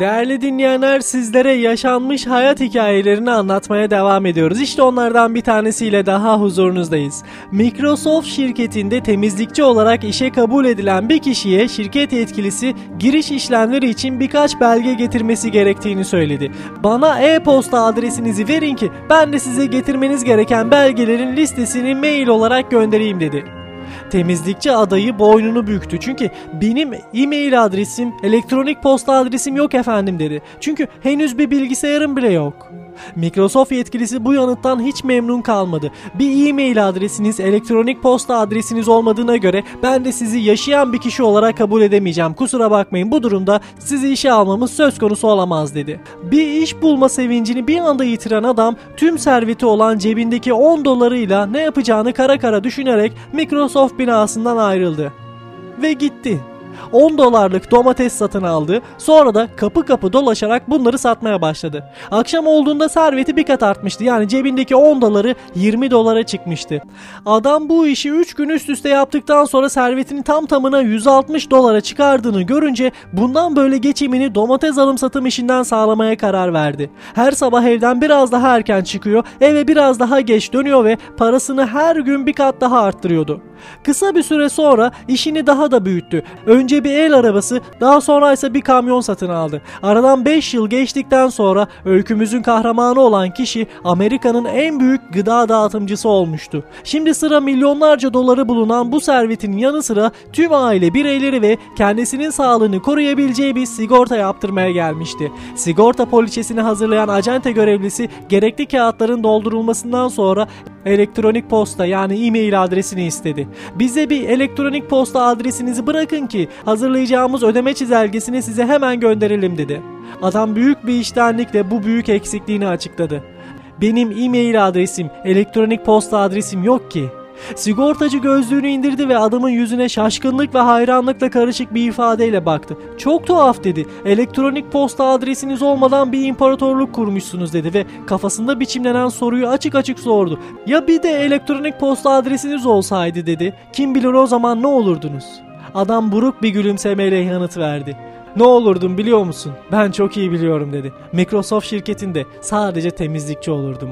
Değerli dinleyenler sizlere yaşanmış hayat hikayelerini anlatmaya devam ediyoruz. İşte onlardan bir tanesiyle daha huzurunuzdayız. Microsoft şirketinde temizlikçi olarak işe kabul edilen bir kişiye şirket yetkilisi giriş işlemleri için birkaç belge getirmesi gerektiğini söyledi. Bana e-posta adresinizi verin ki ben de size getirmeniz gereken belgelerin listesini mail olarak göndereyim dedi. Temizlikçi adayı boynunu büktü. Çünkü benim e-mail adresim, elektronik posta adresim yok efendim dedi. Çünkü henüz bir bilgisayarım bile yok. Microsoft yetkilisi bu yanıttan hiç memnun kalmadı. Bir e-mail adresiniz, elektronik posta adresiniz olmadığına göre ben de sizi yaşayan bir kişi olarak kabul edemeyeceğim. Kusura bakmayın bu durumda sizi işe almamız söz konusu olamaz dedi. Bir iş bulma sevincini bir anda yitiren adam tüm serveti olan cebindeki 10 dolarıyla ne yapacağını kara kara düşünerek Microsoft binasından ayrıldı. Ve gitti. 10 dolarlık domates satın aldı. Sonra da kapı kapı dolaşarak bunları satmaya başladı. Akşam olduğunda serveti bir kat artmıştı. Yani cebindeki 10 doları 20 dolara çıkmıştı. Adam bu işi 3 gün üst üste yaptıktan sonra servetini tam tamına 160 dolara çıkardığını görünce bundan böyle geçimini domates alım satım işinden sağlamaya karar verdi. Her sabah evden biraz daha erken çıkıyor, eve biraz daha geç dönüyor ve parasını her gün bir kat daha arttırıyordu. Kısa bir süre sonra işini daha da büyüttü. Önce bir el arabası, daha sonra ise bir kamyon satın aldı. Aradan 5 yıl geçtikten sonra öykümüzün kahramanı olan kişi Amerika'nın en büyük gıda dağıtımcısı olmuştu. Şimdi sıra milyonlarca doları bulunan bu servetin yanı sıra tüm aile bireyleri ve kendisinin sağlığını koruyabileceği bir sigorta yaptırmaya gelmişti. Sigorta poliçesini hazırlayan acente görevlisi gerekli kağıtların doldurulmasından sonra elektronik posta yani e-mail adresini istedi. Bize bir elektronik posta adresinizi bırakın ki hazırlayacağımız ödeme çizelgesini size hemen gönderelim dedi. Adam büyük bir iştenlikle bu büyük eksikliğini açıkladı. Benim e-mail adresim, elektronik posta adresim yok ki. Sigortacı gözlüğünü indirdi ve adamın yüzüne şaşkınlık ve hayranlıkla karışık bir ifadeyle baktı. Çok tuhaf dedi. Elektronik posta adresiniz olmadan bir imparatorluk kurmuşsunuz dedi ve kafasında biçimlenen soruyu açık açık sordu. Ya bir de elektronik posta adresiniz olsaydı dedi. Kim bilir o zaman ne olurdunuz? Adam buruk bir gülümsemeyle yanıt verdi. Ne olurdum biliyor musun? Ben çok iyi biliyorum dedi. Microsoft şirketinde sadece temizlikçi olurdum.